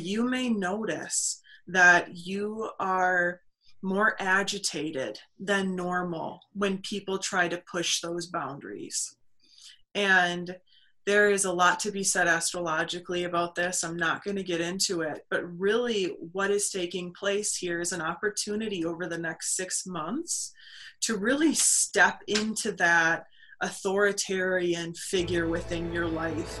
You may notice that you are more agitated than normal when people try to push those boundaries. And there is a lot to be said astrologically about this. I'm not going to get into it, but really, what is taking place here is an opportunity over the next six months to really step into that authoritarian figure within your life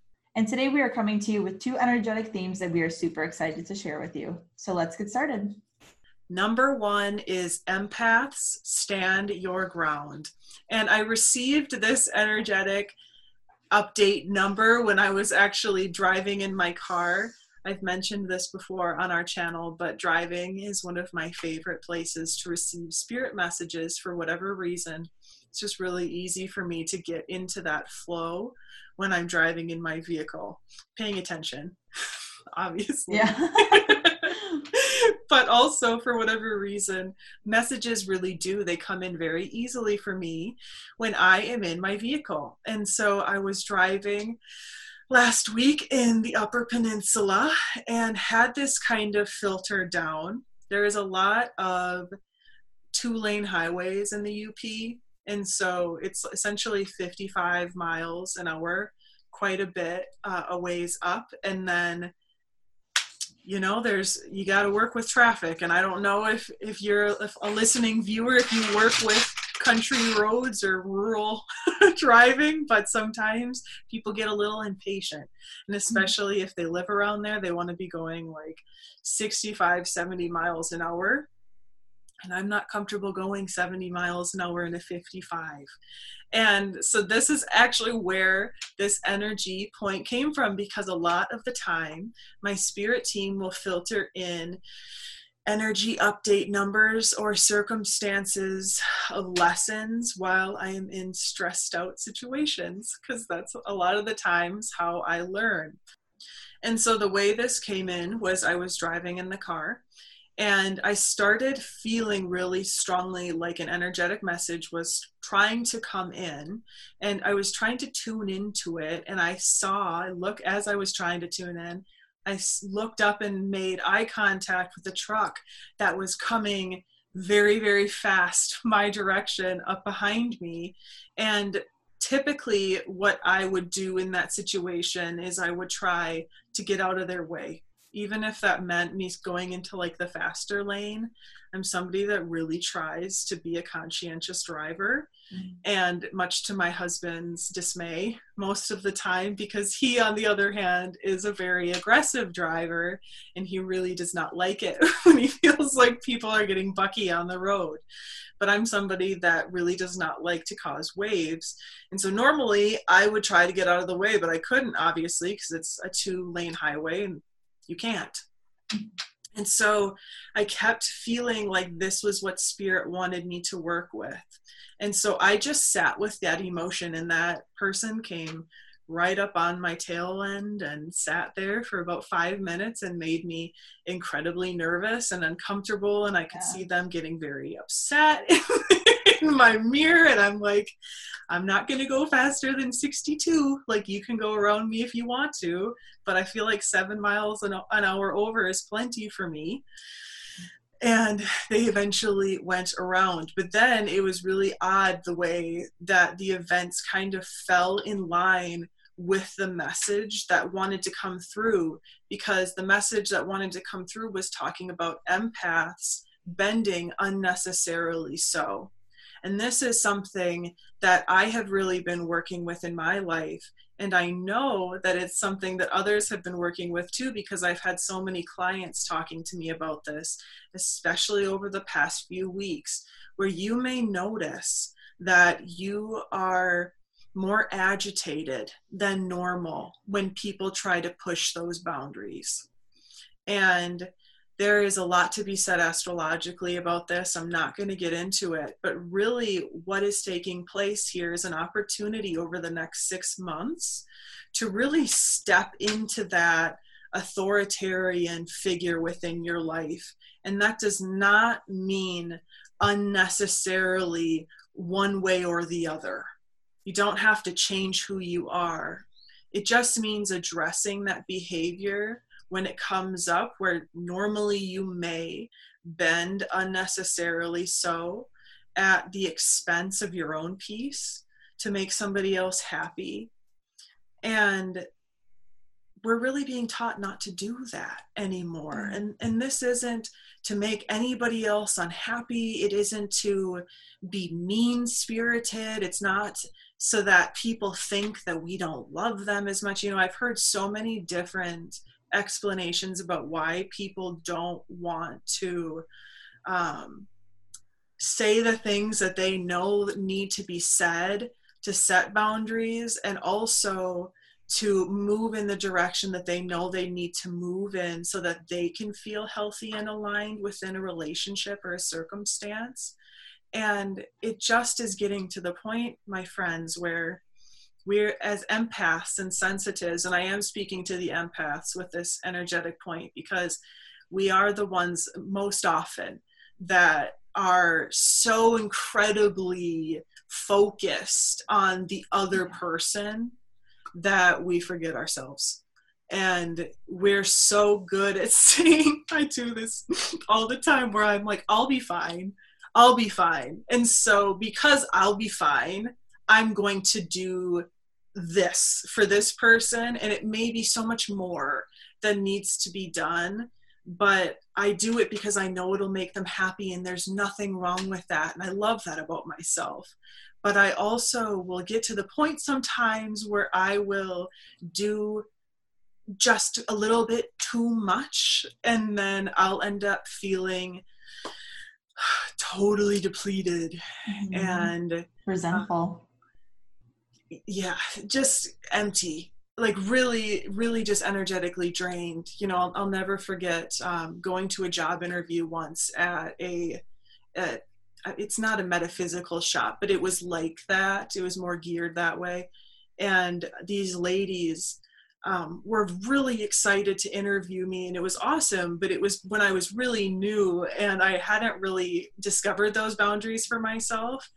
And today we are coming to you with two energetic themes that we are super excited to share with you. So let's get started. Number one is empaths stand your ground. And I received this energetic update number when I was actually driving in my car. I've mentioned this before on our channel, but driving is one of my favorite places to receive spirit messages for whatever reason. It's just really easy for me to get into that flow when I'm driving in my vehicle, paying attention, obviously. Yeah. but also, for whatever reason, messages really do. They come in very easily for me when I am in my vehicle. And so I was driving last week in the Upper Peninsula and had this kind of filter down. There is a lot of two lane highways in the UP and so it's essentially 55 miles an hour quite a bit uh, a ways up. And then you know there's you got to work with traffic. And i don't know if if you're if a listening viewer if you work with country roads or rural driving but sometimes people get a little impatient. And especially mm-hmm. if they live around there they want to be going like 65 70 miles an hour and I'm not comfortable going 70 miles an hour in a 55. And so this is actually where this energy point came from because a lot of the time my spirit team will filter in energy update numbers or circumstances of lessons while I am in stressed out situations because that's a lot of the times how I learn. And so the way this came in was I was driving in the car and I started feeling really strongly like an energetic message was trying to come in. And I was trying to tune into it. And I saw, look, as I was trying to tune in, I looked up and made eye contact with the truck that was coming very, very fast my direction up behind me. And typically, what I would do in that situation is I would try to get out of their way even if that meant me going into like the faster lane i'm somebody that really tries to be a conscientious driver mm-hmm. and much to my husband's dismay most of the time because he on the other hand is a very aggressive driver and he really does not like it when he feels like people are getting bucky on the road but I'm somebody that really does not like to cause waves. And so normally I would try to get out of the way, but I couldn't obviously because it's a two lane highway and you can't. And so I kept feeling like this was what spirit wanted me to work with. And so I just sat with that emotion, and that person came right up on my tail end and sat there for about five minutes and made me incredibly nervous and uncomfortable. And I could yeah. see them getting very upset in my mirror. And I'm like, I'm not going to go faster than 62. Like, you can go around me if you want to, but I feel like seven miles an, an hour over is plenty for me. And they eventually went around. But then it was really odd the way that the events kind of fell in line with the message that wanted to come through because the message that wanted to come through was talking about empaths bending unnecessarily so and this is something that I have really been working with in my life. And I know that it's something that others have been working with too, because I've had so many clients talking to me about this, especially over the past few weeks, where you may notice that you are more agitated than normal when people try to push those boundaries. And there is a lot to be said astrologically about this. I'm not going to get into it, but really, what is taking place here is an opportunity over the next six months to really step into that authoritarian figure within your life. And that does not mean unnecessarily one way or the other. You don't have to change who you are. It just means addressing that behavior when it comes up where normally you may bend unnecessarily so at the expense of your own peace to make somebody else happy. And we're really being taught not to do that anymore. Mm. And and this isn't to make anybody else unhappy. It isn't to be mean spirited. It's not so that people think that we don't love them as much. You know, I've heard so many different explanations about why people don't want to um, say the things that they know need to be said to set boundaries and also to move in the direction that they know they need to move in so that they can feel healthy and aligned within a relationship or a circumstance. And it just is getting to the point, my friends, where we're as empaths and sensitives, and I am speaking to the empaths with this energetic point because we are the ones most often that are so incredibly focused on the other person that we forget ourselves. And we're so good at saying, I do this all the time where I'm like, I'll be fine. I'll be fine. And so, because I'll be fine, I'm going to do this for this person. And it may be so much more that needs to be done. But I do it because I know it'll make them happy, and there's nothing wrong with that. And I love that about myself but I also will get to the point sometimes where I will do just a little bit too much and then I'll end up feeling totally depleted mm-hmm. and resentful. Uh, yeah, just empty. Like really, really just energetically drained. You know, I'll, I'll never forget um, going to a job interview once at a at it's not a metaphysical shop, but it was like that. It was more geared that way. And these ladies um, were really excited to interview me, and it was awesome. But it was when I was really new and I hadn't really discovered those boundaries for myself.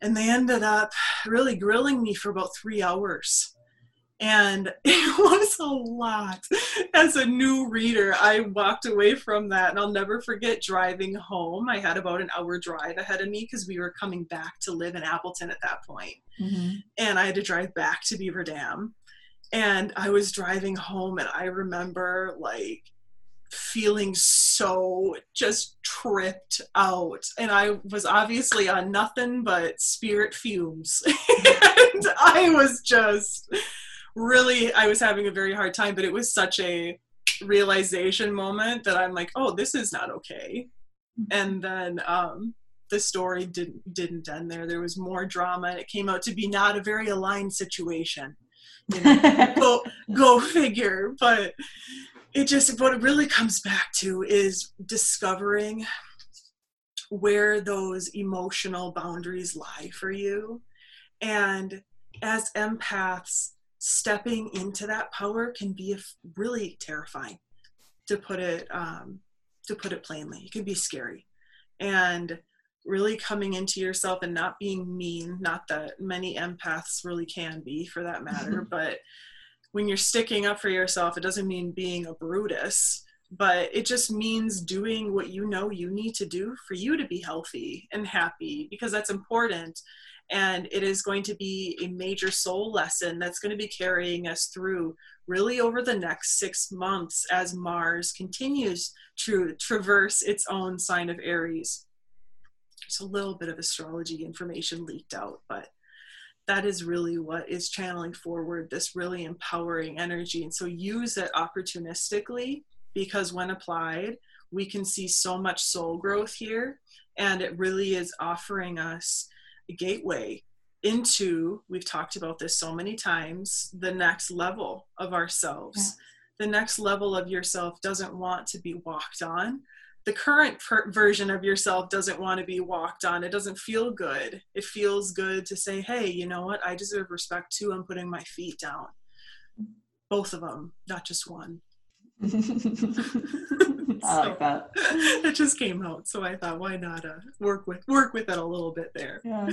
And they ended up really grilling me for about three hours and it was a lot as a new reader i walked away from that and i'll never forget driving home i had about an hour drive ahead of me because we were coming back to live in appleton at that point. Mm-hmm. and i had to drive back to beaver dam and i was driving home and i remember like feeling so just tripped out and i was obviously on nothing but spirit fumes and i was just really I was having a very hard time, but it was such a realization moment that I'm like, oh, this is not okay. Mm-hmm. And then um, the story didn't didn't end there. There was more drama, and it came out to be not a very aligned situation. You know, go go figure. But it just what it really comes back to is discovering where those emotional boundaries lie for you. And as empaths, stepping into that power can be really terrifying to put it um, to put it plainly it can be scary and really coming into yourself and not being mean not that many empaths really can be for that matter but when you're sticking up for yourself it doesn't mean being a brutus but it just means doing what you know you need to do for you to be healthy and happy because that's important and it is going to be a major soul lesson that's going to be carrying us through really over the next six months as Mars continues to traverse its own sign of Aries. There's a little bit of astrology information leaked out, but that is really what is channeling forward this really empowering energy. And so use it opportunistically because when applied, we can see so much soul growth here. And it really is offering us a gateway into we've talked about this so many times the next level of ourselves the next level of yourself doesn't want to be walked on the current per- version of yourself doesn't want to be walked on. It doesn't feel good. It feels good to say hey you know what? I deserve respect too. I'm putting my feet down. Both of them not just one. I like that. it just came out so i thought why not uh, work with work with it a little bit there? Yeah.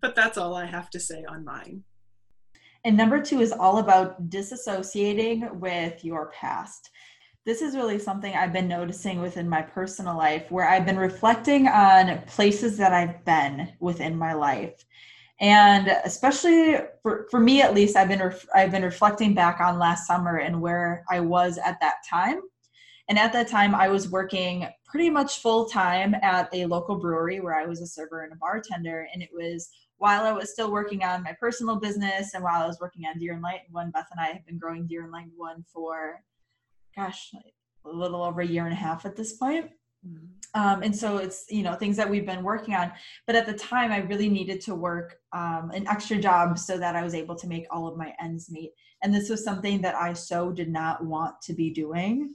but that's all i have to say on mine. And number two is all about disassociating with your past. This is really something I've been noticing within my personal life where I've been reflecting on places that I've been within my life. And especially for, for me at least, I've been ref- I've been reflecting back on last summer and where I was at that time. And at that time, I was working pretty much full time at a local brewery where I was a server and a bartender. And it was while I was still working on my personal business and while I was working on Dear Enlightened One, Beth and I have been growing Dear Enlightened One for, gosh, a little over a year and a half at this point. Um, and so it's you know things that we've been working on. But at the time, I really needed to work um, an extra job so that I was able to make all of my ends meet. And this was something that I so did not want to be doing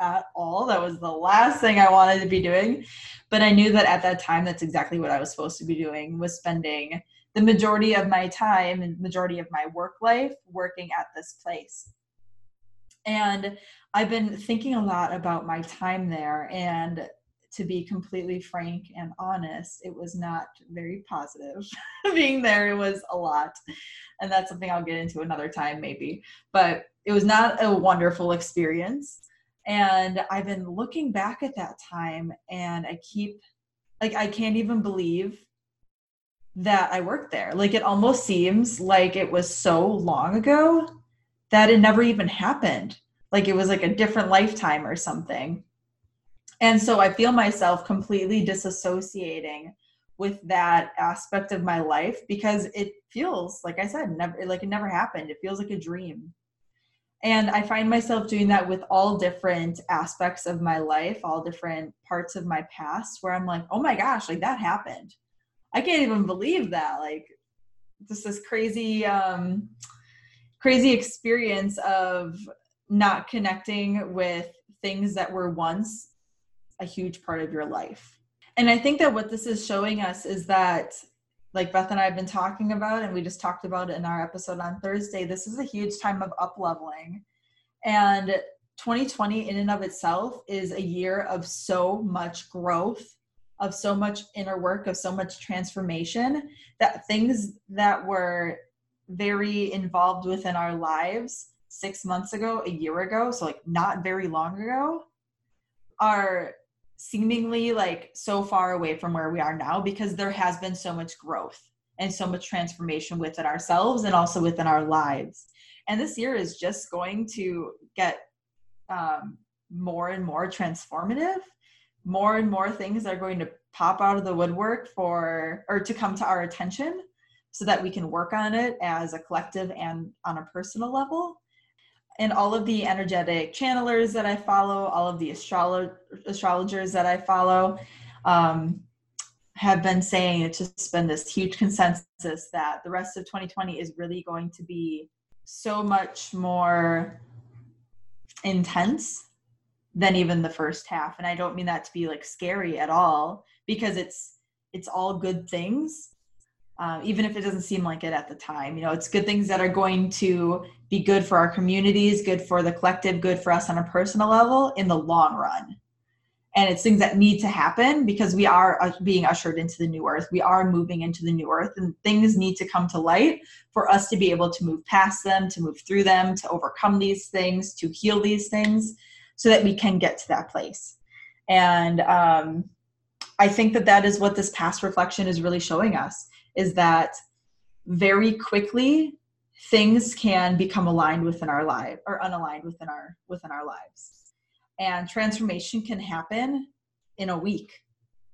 at all. That was the last thing I wanted to be doing. But I knew that at that time, that's exactly what I was supposed to be doing was spending the majority of my time and majority of my work life working at this place. And I've been thinking a lot about my time there. And to be completely frank and honest, it was not very positive. Being there, it was a lot. And that's something I'll get into another time, maybe. But it was not a wonderful experience. And I've been looking back at that time and I keep, like, I can't even believe that I worked there. Like, it almost seems like it was so long ago that it never even happened. Like, it was like a different lifetime or something. And so I feel myself completely disassociating with that aspect of my life because it feels like I said never like it never happened. It feels like a dream. And I find myself doing that with all different aspects of my life, all different parts of my past where I'm like, "Oh my gosh, like that happened." I can't even believe that. Like just this crazy um crazy experience of not connecting with things that were once a huge part of your life. And I think that what this is showing us is that, like Beth and I have been talking about, and we just talked about it in our episode on Thursday, this is a huge time of up leveling. And 2020, in and of itself, is a year of so much growth, of so much inner work, of so much transformation that things that were very involved within our lives six months ago, a year ago, so like not very long ago, are seemingly like so far away from where we are now because there has been so much growth and so much transformation within ourselves and also within our lives. And this year is just going to get um, more and more transformative. More and more things are going to pop out of the woodwork for or to come to our attention so that we can work on it as a collective and on a personal level and all of the energetic channelers that I follow, all of the astrolo- astrologers that I follow, um, have been saying it's just been this huge consensus that the rest of 2020 is really going to be so much more intense than even the first half. And I don't mean that to be like scary at all because it's it's all good things uh, even if it doesn't seem like it at the time. You know, it's good things that are going to be good for our communities, good for the collective, good for us on a personal level in the long run. And it's things that need to happen because we are uh, being ushered into the new earth. We are moving into the new earth, and things need to come to light for us to be able to move past them, to move through them, to overcome these things, to heal these things, so that we can get to that place. And um, I think that that is what this past reflection is really showing us is that very quickly things can become aligned within our life or unaligned within our within our lives. And transformation can happen in a week.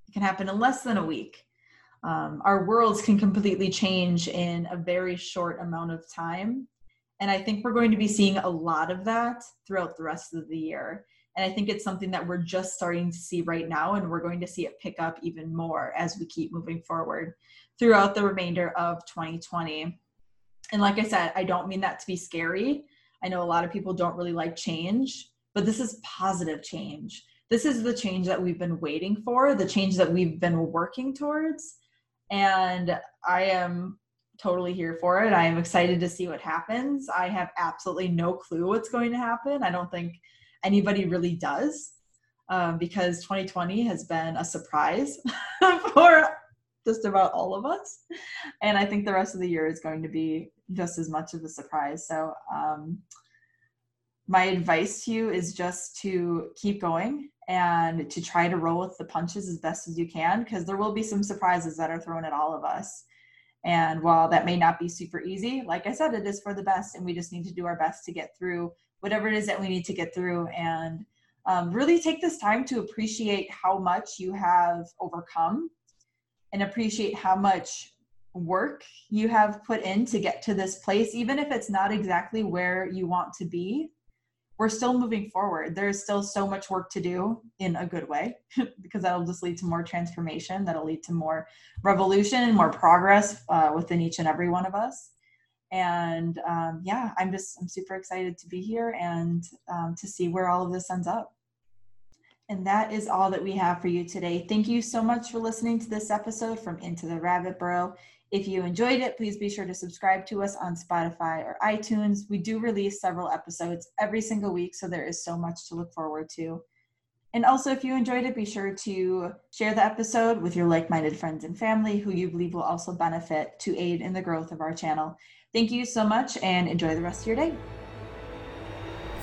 It can happen in less than a week. Um, our worlds can completely change in a very short amount of time. And i think we're going to be seeing a lot of that throughout the rest of the year. And i think it's something that we're just starting to see right now and we're going to see it pick up even more as we keep moving forward throughout the remainder of 2020. And like I said, I don't mean that to be scary. I know a lot of people don't really like change, but this is positive change. This is the change that we've been waiting for, the change that we've been working towards. And I am totally here for it. I am excited to see what happens. I have absolutely no clue what's going to happen. I don't think anybody really does um, because 2020 has been a surprise for just about all of us. And I think the rest of the year is going to be just as much of a surprise. So, um, my advice to you is just to keep going and to try to roll with the punches as best as you can because there will be some surprises that are thrown at all of us. And while that may not be super easy, like I said, it is for the best, and we just need to do our best to get through whatever it is that we need to get through and um, really take this time to appreciate how much you have overcome and appreciate how much work you have put in to get to this place, even if it's not exactly where you want to be. We're still moving forward. There's still so much work to do in a good way because that'll just lead to more transformation. That'll lead to more revolution, and more progress uh, within each and every one of us and um, yeah i'm just i'm super excited to be here and um, to see where all of this ends up and that is all that we have for you today. Thank you so much for listening to this episode from Into the Rabbit Burrow. If you enjoyed it, please be sure to subscribe to us on Spotify or iTunes. We do release several episodes every single week, so there is so much to look forward to. And also, if you enjoyed it, be sure to share the episode with your like minded friends and family who you believe will also benefit to aid in the growth of our channel. Thank you so much and enjoy the rest of your day.